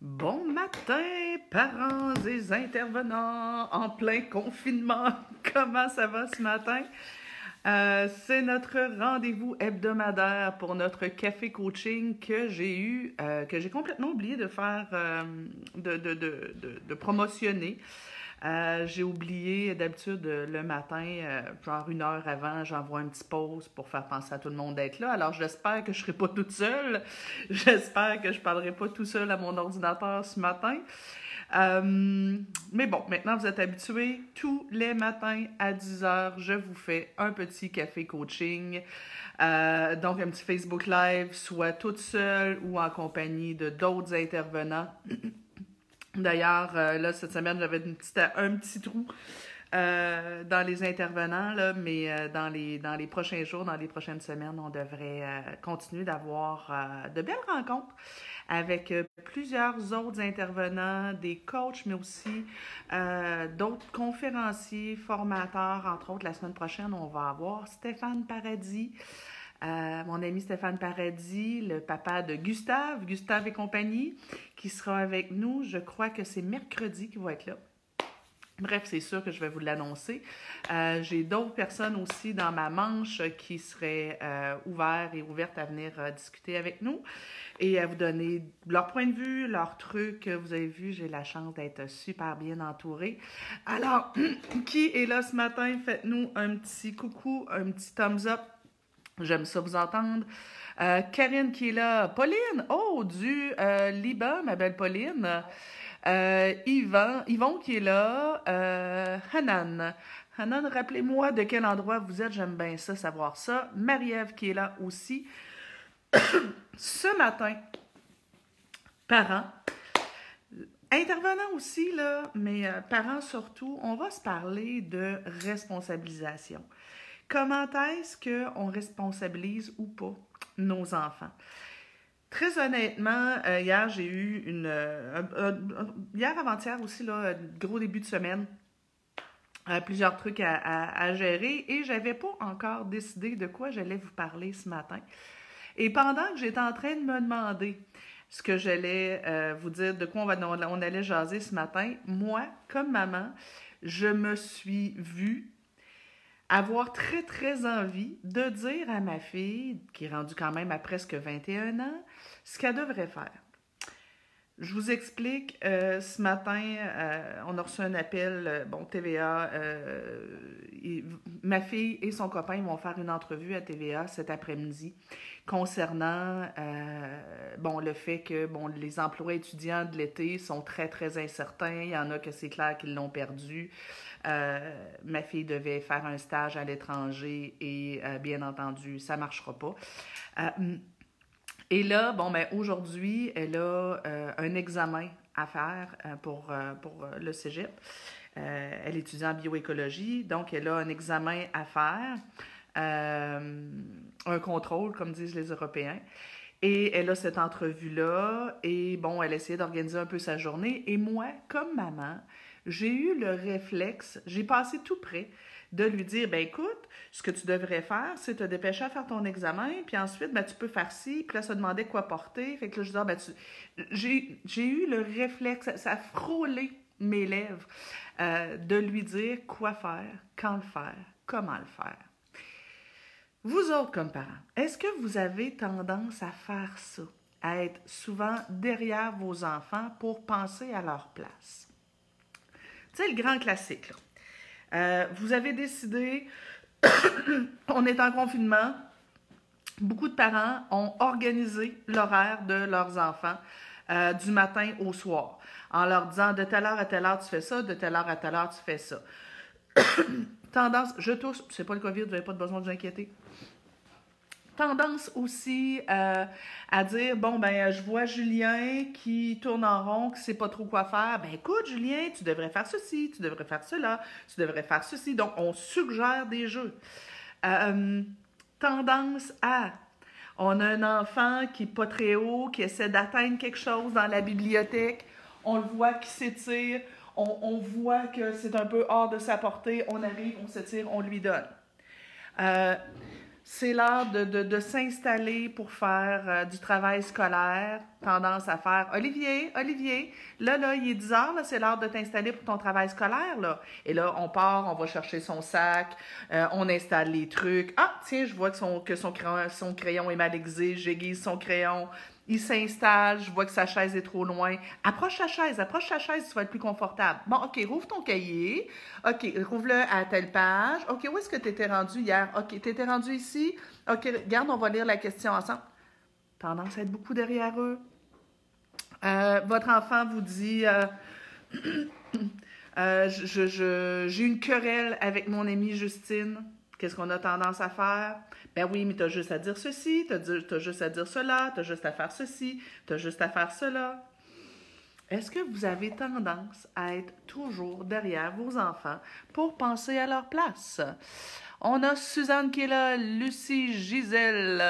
Bon matin, parents et intervenants en plein confinement. Comment ça va ce matin? Euh, c'est notre rendez-vous hebdomadaire pour notre café coaching que j'ai eu, euh, que j'ai complètement oublié de faire, euh, de, promotionner. Euh, j'ai oublié d'habitude le matin, euh, genre une heure avant, j'envoie un petit pause pour faire penser à tout le monde d'être là. Alors j'espère que je ne serai pas toute seule. J'espère que je ne parlerai pas tout seul à mon ordinateur ce matin. Euh, mais bon, maintenant vous êtes habitués. Tous les matins à 10 heures, je vous fais un petit café coaching. donc un petit Facebook Live, soit toute seule ou en compagnie de d'autres intervenants. D'ailleurs, euh, là, cette semaine, j'avais un petit trou euh, dans les intervenants, là, mais euh, dans, les, dans les prochains jours, dans les prochaines semaines, on devrait continuer d'avoir de belles rencontres avec plusieurs autres intervenants, des coachs, mais aussi d'autres conférenciers, formateurs. Entre autres, la semaine prochaine, on va avoir Stéphane Paradis. Euh, mon ami Stéphane Paradis, le papa de Gustave, Gustave et compagnie, qui sera avec nous. Je crois que c'est mercredi qu'il va être là. Bref, c'est sûr que je vais vous l'annoncer. Euh, j'ai d'autres personnes aussi dans ma manche qui seraient euh, ouvertes et ouvertes à venir discuter avec nous et à vous donner leur point de vue, leurs trucs. Vous avez vu, j'ai la chance d'être super bien entourée. Alors, qui est là ce matin? Faites-nous un petit coucou, un petit thumbs up J'aime ça vous entendre. Euh, Karine qui est là. Pauline, oh, du euh, Liban, ma belle Pauline. Euh, Yvon qui est là. Hanan. Hanan, rappelez-moi de quel endroit vous êtes. J'aime bien ça, savoir ça. Marie-Ève qui est là aussi. Ce matin, parents, intervenants aussi, là, mais parents surtout, on va se parler de responsabilisation. Comment est-ce qu'on responsabilise ou pas nos enfants? Très honnêtement, euh, hier, j'ai eu une. Euh, hier avant-hier aussi, là, gros début de semaine, euh, plusieurs trucs à, gérer et j'avais pas encore décidé de quoi j'allais vous parler ce matin. Et pendant que j'étais en train de me demander ce que j'allais vous dire, de quoi on allait jaser ce matin, moi, comme maman, je me suis vue avoir très, très envie de dire à ma fille, qui est rendue quand même à presque 21 ans, ce qu'elle devrait faire. Je vous explique, euh, ce matin, euh, on a reçu un appel, euh, bon, TVA, ma fille et son copain vont faire une entrevue à TVA cet après-midi concernant, bon, le fait que, bon, les emplois étudiants de l'été sont très, très incertains. Il y en a que c'est clair qu'ils l'ont perdu. ma fille devait faire un stage à l'étranger et, bien entendu, ça ne marchera pas. Et là, bon, ben, aujourd'hui, elle a euh, un examen à faire euh, pour, euh, le cégep. elle étudie en bioécologie, donc elle a un examen à faire, un contrôle, comme disent les Européens. Et elle a cette entrevue-là, et bon, elle essayait d'organiser un peu sa journée. Et moi, comme maman, j'ai eu le réflexe, j'ai passé tout près de lui dire, ben écoute, ce que tu devrais faire, c'est te dépêcher à faire ton examen, puis ensuite, ben, tu peux faire ci, puis là, se demander quoi porter. Fait que là, je dis, ah, ben, j'ai eu le réflexe, ça, a frôlé mes lèvres, euh, de lui dire quoi faire, quand le faire, comment le faire. Vous autres, comme parents, est-ce que vous avez tendance à faire ça, à être souvent derrière vos enfants pour penser à leur place? Tu sais, le grand classique, là. Euh, vous avez décidé, on est en confinement, beaucoup de parents ont organisé l'horaire de leurs enfants euh, du matin au soir, en leur disant de telle heure à telle heure tu fais ça, de telle heure à telle heure tu fais ça. Tendance, je tousse, c'est pas le COVID, vous n'avez pas besoin de vous inquiéter tendance aussi euh, à dire bon ben je vois Julien qui tourne en rond, qui sait pas trop quoi faire. Ben écoute Julien, tu devrais faire ceci, tu devrais faire cela, tu devrais faire ceci. Donc on suggère des jeux. Euh, tendance à on a un enfant qui est pas très haut, qui essaie d'atteindre quelque chose dans la bibliothèque. On le voit qui s'étire. On, voit que c'est un peu hors de sa portée. On arrive, on s'étire, on lui donne. Euh, c'est l'heure de, s'installer pour faire euh, du travail scolaire. Tendance à faire Olivier, Olivier, là, là, il est 10 heures, là, c'est l'heure de t'installer pour ton travail scolaire, là. Et là, on part, on va chercher son sac, euh, on installe les trucs. Ah, tiens, je vois que son crayon est mal aiguisé, j'aiguise son crayon. Il s'installe, je vois que sa chaise est trop loin. Approche sa chaise, approche sa chaise, tu vas être plus confortable. Bon, OK, rouvre ton cahier. OK, rouvre-le à telle page. OK, où est-ce que tu étais rendu hier? OK, tu étais rendu ici? OK, regarde, on va lire la question ensemble. Tendance à être beaucoup derrière eux. Euh, votre enfant vous dit euh, euh, J'ai une querelle avec mon amie Justine. Qu'est-ce qu'on a tendance à faire? Ben oui, mais tu as juste à dire ceci, tu as, juste à dire cela, tu as juste à faire ceci, tu as juste à faire cela. Est-ce que vous avez tendance à être toujours derrière vos enfants pour penser à leur place? On a Suzanne qui est là, Lucie, Gisèle,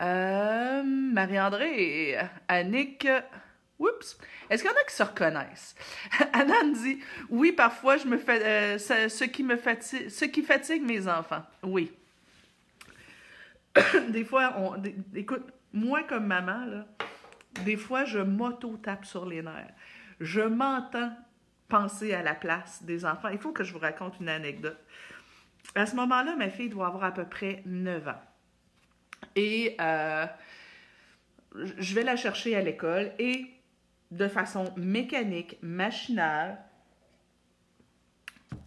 euh, Marie-André, Annick. Oups! Est-ce qu'il y en a qui se reconnaissent? Anna dit Oui, parfois, je me fais, euh, ce, qui me fatigue, ce qui fatigue mes enfants. Oui. des fois, on, écoute, moi comme maman, là, des fois, je m'auto-tape sur les nerfs. Je m'entends penser à la place des enfants. Il faut que je vous raconte une anecdote. À ce moment-là, ma fille doit avoir à peu près 9 ans. Et euh, je vais la chercher à l'école et de façon mécanique, machinale,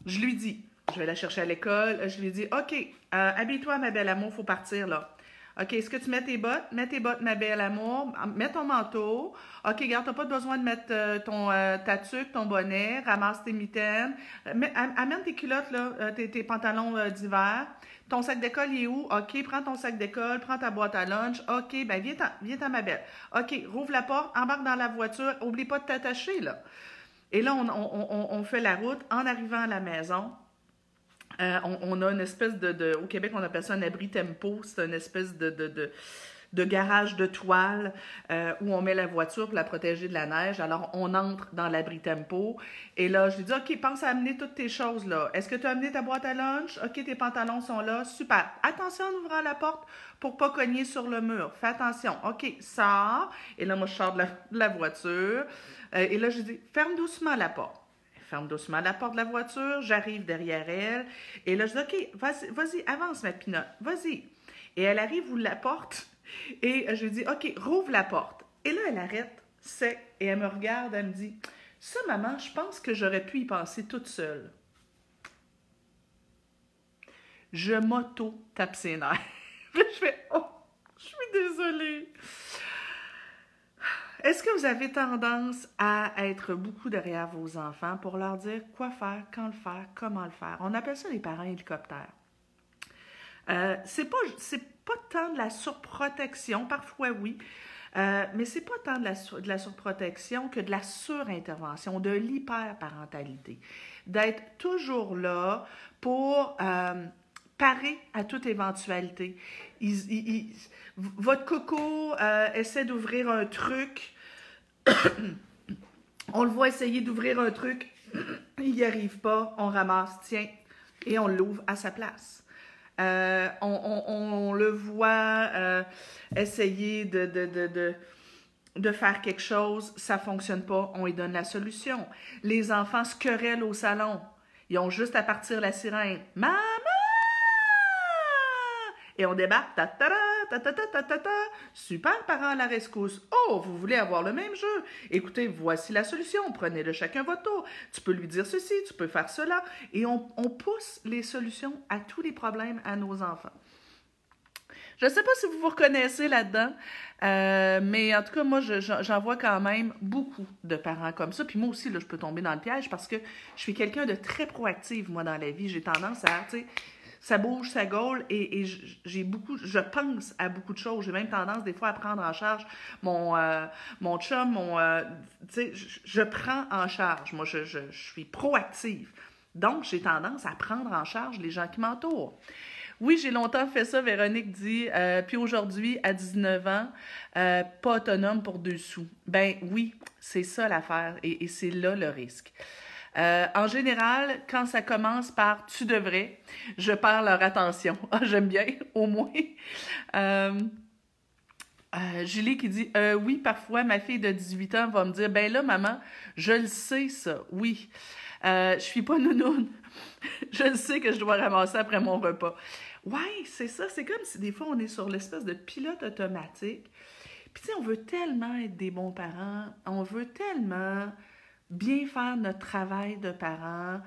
je lui dis, je vais la chercher à l'école. Je lui dis, OK, euh, habille-toi, ma belle amour, faut partir là. OK, est-ce que tu mets tes bottes? Mets tes bottes, ma belle amour. Mets ton manteau. OK, garde, t'as pas besoin de mettre euh, ton, euh, ton bonnet. Ramasse tes mitaines. amène tes culottes, là, tes, tes, pantalons d'hiver. Ton sac d'école, il est où? OK, prends ton sac d'école, prends ta boîte à lunch. OK, ben viens, viens ma belle. OK, rouvre la porte, embarque dans la voiture. Oublie pas de t'attacher, là. Et là, on fait la route en arrivant à la maison. Euh, on, a une espèce de, Au Québec, on appelle ça un abri tempo. C'est une espèce de, de, garage de toile euh, où on met la voiture pour la protéger de la neige. Alors, on entre dans l'abri tempo. Et là, je lui dis OK, pense à amener toutes tes choses là. Est-ce que tu as amené ta boîte à lunch? OK, tes pantalons sont là. Super. Attention en ouvrant la porte pour pas cogner sur le mur. Fais attention. OK, sors. Et là, moi, je sors de la, voiture. Euh, et là, je lui dis Ferme doucement la porte ferme doucement la porte de la voiture, j'arrive derrière elle, et là, je dis, OK, vas-y, vas avance, ma pinotte, vas-y. Et elle arrive, ouvre la porte, et je lui dis, OK, rouvre la porte. Et là, elle arrête, c'est, et elle me regarde, elle me dit, ça, maman, je pense que j'aurais pu y penser toute seule. Je m'auto-tape ses nerfs. je fais, oh, je suis désolée. Est-ce que vous avez tendance à être beaucoup derrière vos enfants pour leur dire quoi faire, quand le faire, comment le faire? On appelle ça les parents hélicoptères. Euh, c'est pas pas tant de la surprotection, parfois oui, euh, mais c'est pas tant de la, de la surprotection que de la surintervention, de l'hyperparentalité. D'être toujours là pour euh, à toute éventualité. votre coco euh, essaie d'ouvrir un truc, on le voit essayer d'ouvrir un truc, il n'y arrive pas, on ramasse, tiens, et on l'ouvre à sa place. Euh, on, le voit euh, essayer de, faire quelque chose, ça ne fonctionne pas, on lui donne la solution. Les enfants se querellent au salon. Ils ont juste à partir la sirène. Maman! Et on débarque. Ta -ta Super, parent à la rescousse. Oh, vous voulez avoir le même jeu? Écoutez, voici la solution. Prenez de chacun votre tour. Tu peux lui dire ceci, tu peux faire cela. Et on, pousse les solutions à tous les problèmes à nos enfants. Je ne sais pas si vous vous reconnaissez là-dedans, euh, mais en tout cas, moi, j'en vois quand même beaucoup de parents comme ça. Puis moi aussi, là, je peux tomber dans le piège parce que je suis quelqu'un de très proactif, moi, dans la vie. J'ai tendance à, tu sais, ça bouge, ça gaule et, j'ai beaucoup, je pense à beaucoup de choses. J'ai même tendance des fois à prendre en charge mon, euh, mon chum, mon, euh, tu sais, je, prends en charge. Moi, je, suis proactive. Donc, j'ai tendance à prendre en charge les gens qui m'entourent. Oui, j'ai longtemps fait ça, Véronique dit. Euh, puis aujourd'hui, à 19 ans, pas autonome pour deux sous. Ben oui, c'est ça l'affaire et c'est là le risque. Euh, en général, quand ça commence par tu devrais, je perds leur attention. Ah, j'aime bien, au moins. Euh, euh, Julie qui dit Oui, parfois, ma fille de 18 ans va me dire Ben là, maman, je le sais, ça, oui. je suis pas nounoune. je le sais que je dois ramasser après mon repas. Ouais, c'est ça. C'est comme si des fois, on est sur l'espèce de pilote automatique. Puis, tu sais, on veut tellement être des bons parents. On veut tellement bien faire notre travail de parents,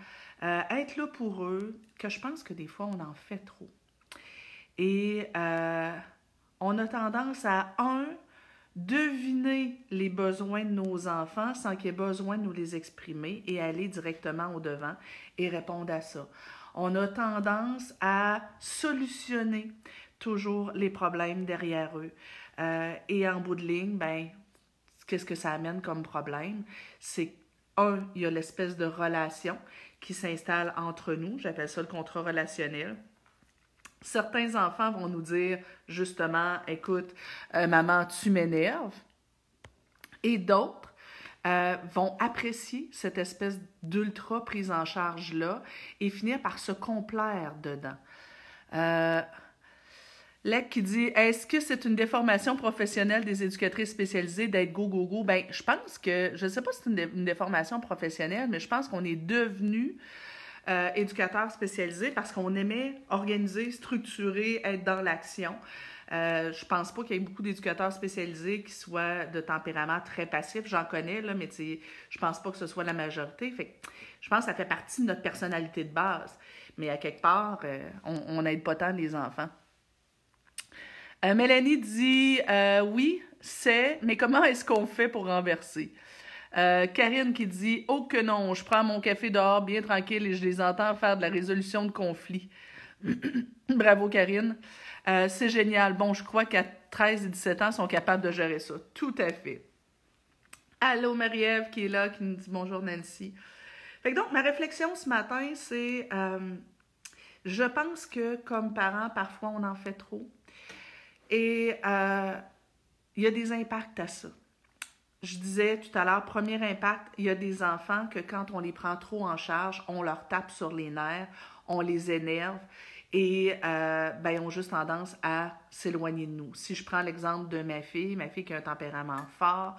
euh, être là pour eux, que je pense que des fois, on en fait trop. Et euh, on a tendance à, un, deviner les besoins de nos enfants sans qu'il y ait besoin de nous les exprimer et aller directement au devant et répondre à ça. On a tendance à solutionner toujours les problèmes derrière eux. Euh, et en bout de ligne, ben, qu'est-ce que ça amène comme problème? C'est un, il y a l'espèce de relation qui s'installe entre nous. J'appelle ça le contrat relationnel. Certains enfants vont nous dire justement, écoute, euh, maman, tu m'énerves. Et d'autres euh, vont apprécier cette espèce d'ultra prise en charge-là et finir par se complaire dedans. Euh, Lec qui dit Est-ce que c'est une déformation professionnelle des éducatrices spécialisées d'être go, go, go? Ben, je pense que, je ne sais pas si c'est une, déformation professionnelle, mais je pense qu'on est devenu euh, éducateur spécialisé parce qu'on aimait organiser, structurer, être dans l'action. Euh, je pense pas qu'il y ait beaucoup d'éducateurs spécialisés qui soient de tempérament très passif. J'en connais, là, mais je pense pas que ce soit la majorité. Fait je pense que ça fait partie de notre personnalité de base. Mais à quelque part, euh, on n'aide pas tant les enfants. Euh, Mélanie dit euh, oui, c'est, mais comment est-ce qu'on fait pour renverser? Euh, Karine qui dit Oh que non, je prends mon café dehors bien tranquille et je les entends faire de la résolution de conflits. Bravo Karine. c'est génial. Bon, je crois qu'à 13 et 17 ans, sont capables de gérer ça. Tout à fait. Allô Marie-Ève qui est là, qui nous dit bonjour Nancy. Fait donc, ma réflexion ce matin, c'est je pense que comme parents, parfois on en fait trop. Et euh, il y a des impacts à ça. Je disais tout à l'heure, premier impact, il y a des enfants que quand on les prend trop en charge, on leur tape sur les nerfs, on les énerve et euh, ben, ils ont juste tendance à s'éloigner de nous. Si je prends l'exemple de ma fille, ma fille qui a un tempérament fort,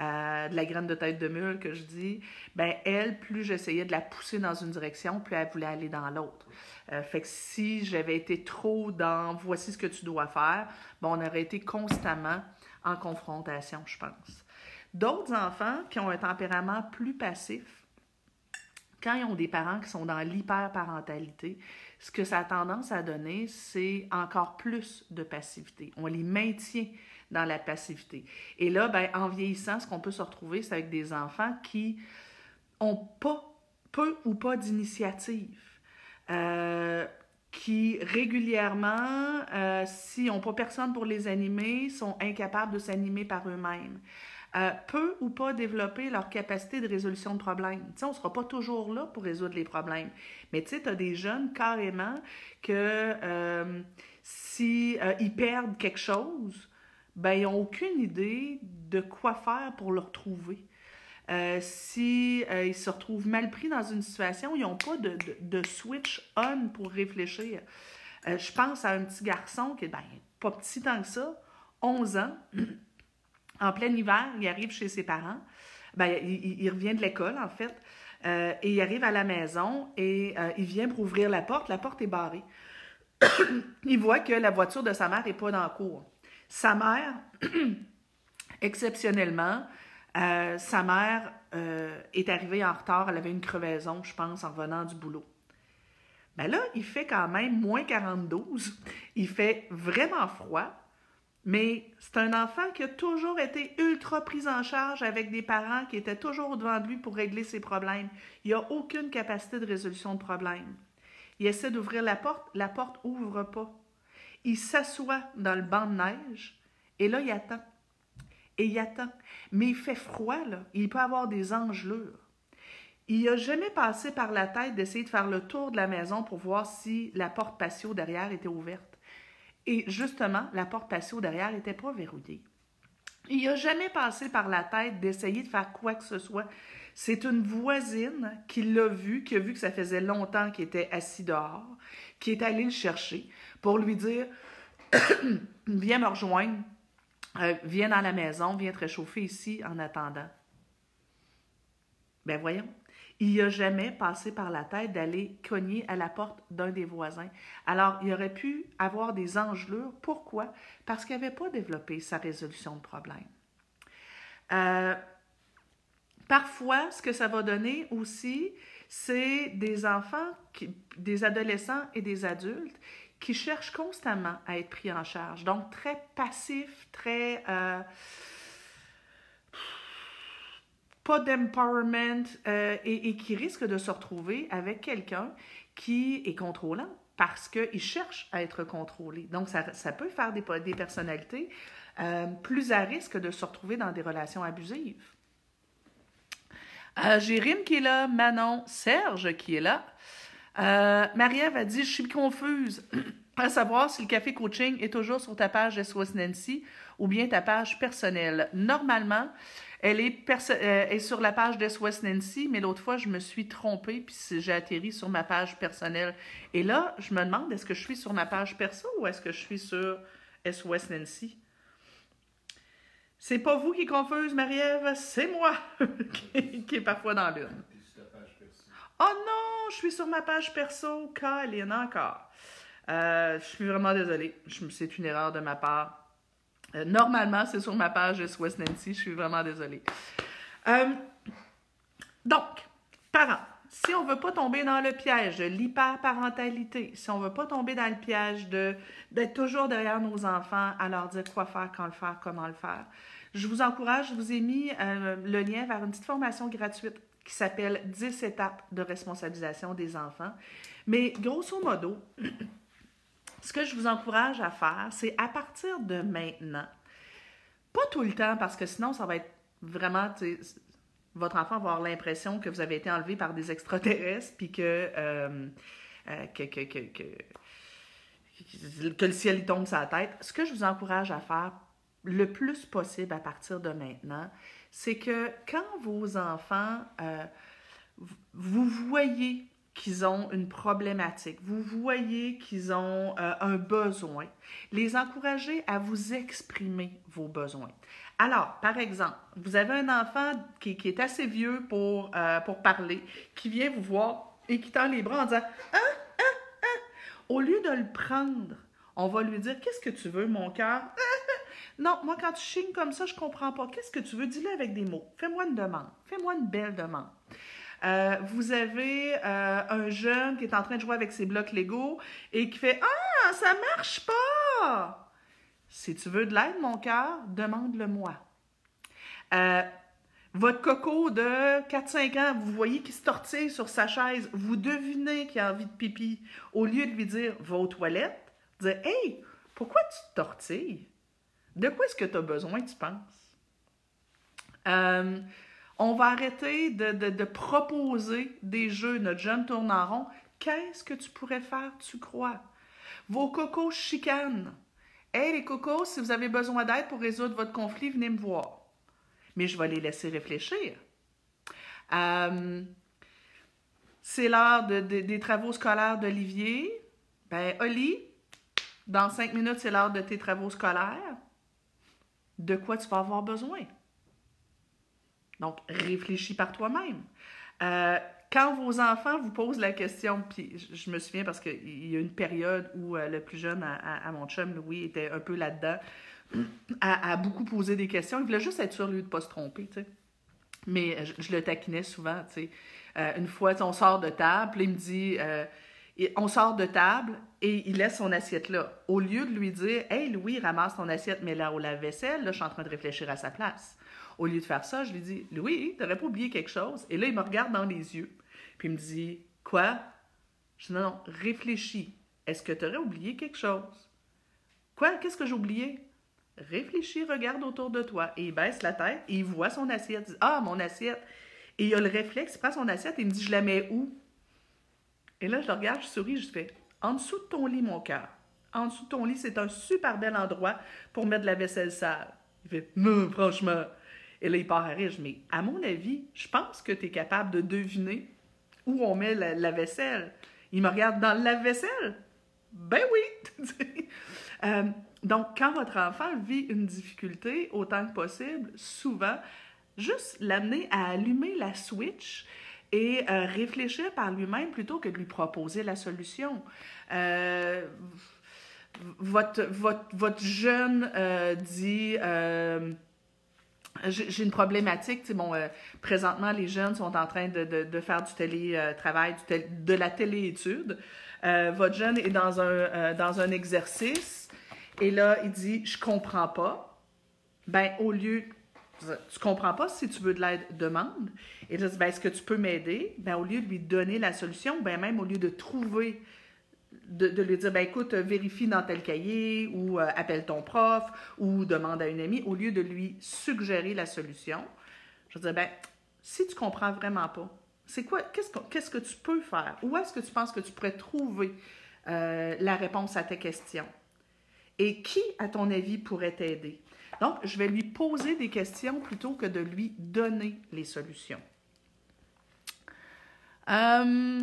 euh, de la graine de tête de mule que je dis, ben elle, plus j'essayais de la pousser dans une direction, plus elle voulait aller dans l'autre. Euh, fait que si j'avais été trop dans voici ce que tu dois faire, ben, on aurait été constamment en confrontation, je pense. D'autres enfants qui ont un tempérament plus passif, quand ils ont des parents qui sont dans l'hyperparentalité, ce que ça a tendance à donner, c'est encore plus de passivité. On les maintient dans la passivité. Et là, ben, en vieillissant, ce qu'on peut se retrouver, c'est avec des enfants qui ont pas, peu ou pas d'initiative. Euh, qui régulièrement, euh, s'ils n'ont pas personne pour les animer, sont incapables de s'animer par eux-mêmes. Euh, peu ou pas développer leur capacité de résolution de problèmes. sais, on ne sera pas toujours là pour résoudre les problèmes. Mais tu sais, tu as des jeunes carrément que euh, si ils perdent quelque chose, ben, ils n'ont aucune idée de quoi faire pour le retrouver. Euh, si euh, se retrouvent mal pris dans une situation, ils n'ont pas de, switch on pour réfléchir. Euh, je pense à un petit garçon qui est ben, pas petit tant que ça, 11 ans, en plein hiver, il arrive chez ses parents. Ben, il, il, revient de l'école, en fait, et il arrive à la maison et il vient pour ouvrir la porte. La porte est barrée. il voit que la voiture de sa mère n'est pas dans le cour. Sa mère, exceptionnellement, euh, sa mère euh, est arrivée en retard, elle avait une crevaison, je pense, en revenant du boulot. Mais ben là, il fait quand même moins 42, il fait vraiment froid, mais c'est un enfant qui a toujours été ultra pris en charge avec des parents qui étaient toujours devant de lui pour régler ses problèmes. Il n'a aucune capacité de résolution de problème. Il essaie d'ouvrir la porte, la porte ouvre pas. Il s'assoit dans le banc de neige et là, il attend et il attend. Mais il fait froid, là. Il peut avoir des engelures. Il n'a jamais passé par la tête d'essayer de faire le tour de la maison pour voir si la porte patio derrière était ouverte. Et justement, la porte patio derrière n'était pas verrouillée. Il n'a jamais passé par la tête d'essayer de faire quoi que ce soit C'est une voisine qui l'a vu, qui a vu que ça faisait longtemps qu'il était assis dehors, qui est allée le chercher pour lui dire Viens me rejoindre, euh, viens dans la maison, viens te réchauffer ici en attendant. Ben voyons, il a jamais passé par la tête d'aller cogner à la porte d'un des voisins. Alors, il aurait pu avoir des engelures. Pourquoi? Parce qu'il n'avait pas développé sa résolution de problème. Euh, parfois, ce que ça va donner aussi, c'est des enfants, des adolescents et des adultes qui cherchent constamment à être pris en charge. Donc, très passifs, très... Euh, pas d'empowerment euh, et, qui risque de se retrouver avec quelqu'un qui est contrôlant parce qu'il cherche à être contrôlé. Donc, ça, ça peut faire des, des personnalités euh, plus à risque de se retrouver dans des relations abusives. Euh, qui est là, Manon, Serge qui est là. Euh, Marie-Ève a dit Je suis confuse à savoir si le café coaching est toujours sur ta page SOS Nancy ou bien ta page personnelle. Normalement, elle est, euh, sur la page d'SOS Nancy, mais l'autre fois, je me suis trompée, puis j'ai atterri sur ma page personnelle. Et là, je me demande, est-ce que je suis sur ma page perso ou est-ce que je suis sur SOS Nancy? C'est pas vous qui confuse, Marie-Ève, c'est moi qui, est parfois dans l'une. Oh non, je suis sur ma page perso, Colin, encore. Euh, je suis vraiment désolée. C'est une erreur de ma part. Euh, normalement, c'est sur ma page SOS Nancy. Je suis vraiment désolée. Euh, donc, parents, si on ne veut pas tomber dans le piège de l'hyperparentalité, si on ne veut pas tomber dans le piège d'être toujours derrière nos enfants à leur dire quoi faire, quand le faire, comment le faire, je vous encourage, je vous ai mis euh, le lien vers une petite formation gratuite qui s'appelle 10 étapes de responsabilisation des enfants. Mais grosso modo, ce que je vous encourage à faire, c'est à partir de maintenant, pas tout le temps, parce que sinon, ça va être vraiment, votre enfant va avoir l'impression que vous avez été enlevé par des extraterrestres, puis que, euh, euh, que, que, que, que, le ciel tombe sur la tête. Ce que je vous encourage à faire le plus possible à partir de maintenant, c'est que quand vos enfants, euh, vous voyez qu'ils ont une problématique, vous voyez qu'ils ont euh, un besoin, les encourager à vous exprimer vos besoins. Alors, par exemple, vous avez un enfant qui, est assez vieux pour, euh, pour parler, qui vient vous voir et qui tend les bras en disant Ah, ah, ah. Au lieu de le prendre, on va lui dire Qu'est-ce que tu veux, mon cœur? Non, moi, quand tu chignes comme ça, je comprends pas. Qu'est-ce que tu veux? Dis-le avec des mots. Fais-moi une demande. Fais-moi une belle demande. Euh, vous avez euh, un jeune qui est en train de jouer avec ses blocs Lego et qui fait Ah, ça marche pas! Si tu veux de l'aide, mon cœur, demande-le-moi. Euh, votre coco de 4-5 ans, vous voyez qu'il se tortille sur sa chaise, vous devinez qu'il a envie de pipi. Au lieu de lui dire Va aux toilettes, dire Hey, pourquoi tu te tortilles? De quoi est-ce que tu as besoin, tu penses? On va arrêter de, proposer des jeux. Notre jeune tourne en rond. Qu'est-ce que tu pourrais faire, tu crois? Vos cocos chicanent. Hé, les cocos, si vous avez besoin d'aide pour résoudre votre conflit, venez me voir. Mais je vais les laisser réfléchir. Euh, c'est l'heure des travaux scolaires d'Olivier. Ben, Oli, dans cinq minutes, c'est l'heure de tes travaux scolaires. De quoi tu vas avoir besoin? Donc, réfléchis par toi-même. Euh, quand vos enfants vous posent la question, puis je, me souviens parce qu'il y a une période où euh, le plus jeune à, mon chum, Louis, était un peu là-dedans, a, beaucoup posé des questions. Il voulait juste être sûr, lui, de ne pas se tromper, tu sais. Mais je, le taquinais souvent, tu sais. Euh, une fois, on sort de table, il me dit, on sort de table et il laisse son assiette là. Au lieu de lui dire, Hey Louis, ramasse ton assiette, mets là au lave-vaisselle, là, je suis en train de réfléchir à sa place. Au lieu de faire ça, je lui dis Louis, t'aurais pas oublié quelque chose Et là, il me regarde dans les yeux. Puis il me dit Quoi Je dis Non, non, réfléchis. Est-ce que tu aurais oublié quelque chose Quoi? Qu'est-ce que j'ai oublié Réfléchis, regarde autour de toi. Et il baisse la tête et il voit son assiette. Il dit Ah, mon assiette. Et il a le réflexe, il prend son assiette et il me dit Je la mets où Et là, je le regarde, je souris, je fais En dessous de ton lit, mon cœur. En dessous de ton lit, c'est un super bel endroit pour mettre de la vaisselle sale. Il fait Non, franchement. Et là, il part à rire. Mais à mon avis, je pense que tu es capable de deviner où on met la, vaisselle. Il me regarde dans la vaisselle? Ben oui! Euh, donc, quand votre enfant vit une difficulté, autant que possible, souvent, juste l'amener à allumer la switch et euh, réfléchir par lui-même plutôt que de lui proposer la solution. Euh, votre, votre, votre, jeune dit j'ai une problématique. Bon, euh, présentement, les jeunes sont en train de, de, faire du télétravail, de la téléétude. Euh, votre jeune est dans un, euh, dans un exercice et là, il dit Je comprends pas. Ben, au lieu, tu comprends pas si tu veux de l'aide, demande. Et là, ben, est-ce que tu peux m'aider? Ben, au lieu de lui donner la solution, ben, même au lieu de trouver de, lui dire, ben écoute, vérifie dans tel cahier ou euh, appelle ton prof ou demande à une amie, au lieu de lui suggérer la solution, je dire, ben, si tu comprends vraiment pas, c'est quoi, qu'est-ce que, qu'est-ce que tu peux faire? Où est-ce que tu penses que tu pourrais trouver euh, la réponse à tes questions? Et qui, à ton avis, pourrait t'aider? Donc, je vais lui poser des questions plutôt que de lui donner les solutions. Euh,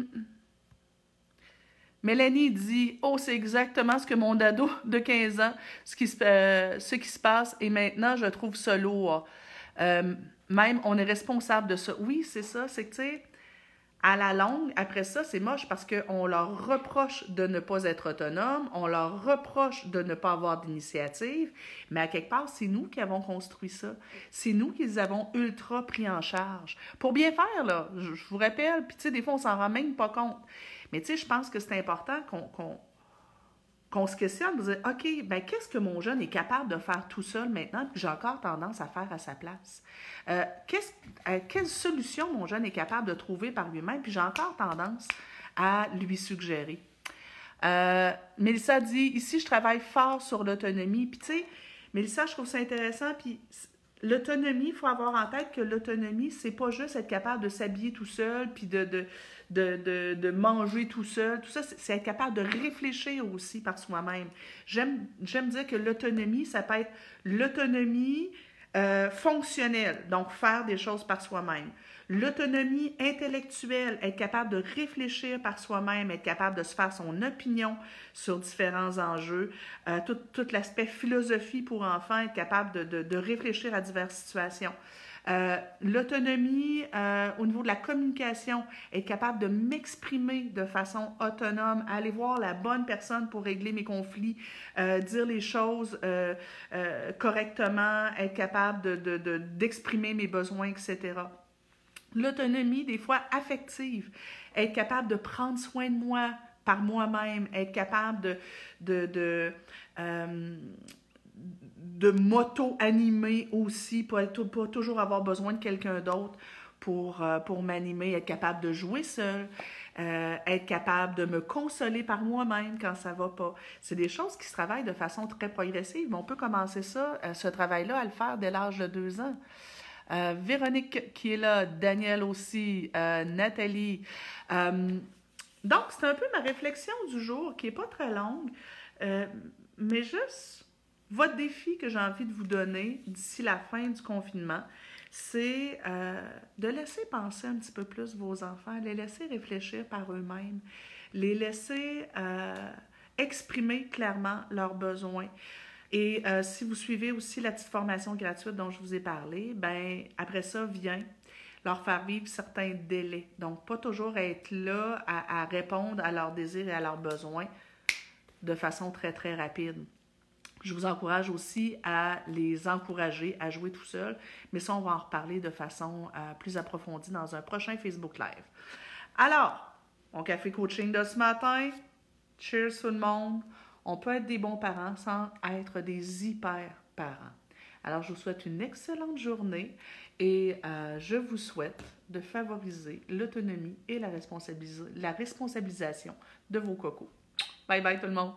Mélanie dit Oh, c'est exactement ce que mon dado de 15 ans, ce qui, se, euh, ce qui se passe, et maintenant je trouve ça lourd. Euh, même, on est responsable de ça. Oui, c'est ça. C'est que, tu à la longue, après ça, c'est moche parce qu'on leur reproche de ne pas être autonome, on leur reproche de ne pas avoir d'initiative, mais à quelque part, c'est nous qui avons construit ça. C'est nous qui les avons ultra pris en charge. Pour bien faire, là, je, vous rappelle, puis tu sais, des fois, on s'en rend même pas compte. Mais tu sais, je pense que c'est important qu'on se questionne, de dire, OK, ben qu'est-ce que mon jeune est capable de faire tout seul maintenant, que j'ai encore tendance à faire à sa place? Euh, euh, quelle solution mon jeune est capable de trouver par lui-même, puis j'ai encore tendance à lui suggérer? Euh, Mélissa dit, ici, je travaille fort sur l'autonomie. Puis tu sais, Mélissa, je trouve ça intéressant, puis l'autonomie, il faut avoir en tête que l'autonomie, c'est pas juste être capable de s'habiller tout seul, puis de, de, de, manger tout seul. Tout ça, c'est être capable de réfléchir aussi par soi-même. J'aime dire que l'autonomie, ça peut être l'autonomie euh, fonctionnelle, donc faire des choses par soi-même. L'autonomie intellectuelle, être capable de réfléchir par soi-même, être capable de se faire son opinion sur différents enjeux. Euh, tout, tout l'aspect philosophie pour enfants, être capable de, de, de réfléchir à diverses situations. Euh, l'autonomie euh, au niveau de la communication, être capable de m'exprimer de façon autonome, aller voir la bonne personne pour régler mes conflits, euh, dire les choses correctement, être capable d'exprimer de, mes besoins, etc. L'autonomie, des fois affective, être capable de prendre soin de moi par moi-même, être capable de, de, de m'auto-animer aussi, pas, pas toujours avoir besoin de quelqu'un d'autre pour, euh, pour m'animer, être capable de jouer seul, euh, être capable de me consoler par moi-même quand ça va pas. C'est des choses qui se travaillent de façon très progressive, on peut commencer ça, euh, ce travail-là, à le faire dès l'âge de deux ans. Véronique qui est là, Daniel aussi, Nathalie. donc, c'est un peu ma réflexion du jour qui est pas très longue, mais juste votre défi que j'ai envie de vous donner d'ici la fin du confinement, c'est euh, de laisser penser un petit peu plus vos enfants, les laisser réfléchir par eux-mêmes, les laisser euh, exprimer clairement leurs besoins. Et euh, si vous suivez aussi la petite formation gratuite dont je vous ai parlé, ben après ça vient leur faire vivre certains délais. Donc, pas toujours être là à, à répondre à leurs désirs et à leurs besoins de façon très, très rapide. Je vous encourage aussi à les encourager à jouer tout seul, mais ça, on va en reparler de façon euh, plus approfondie dans un prochain Facebook Live. Alors, mon café coaching de ce matin, cheers tout le monde. On peut être des bons parents sans être des hyper parents. Alors, je vous souhaite une excellente journée et euh, je vous souhaite de favoriser l'autonomie et la, la responsabilisation de vos cocos. Bye bye tout le monde!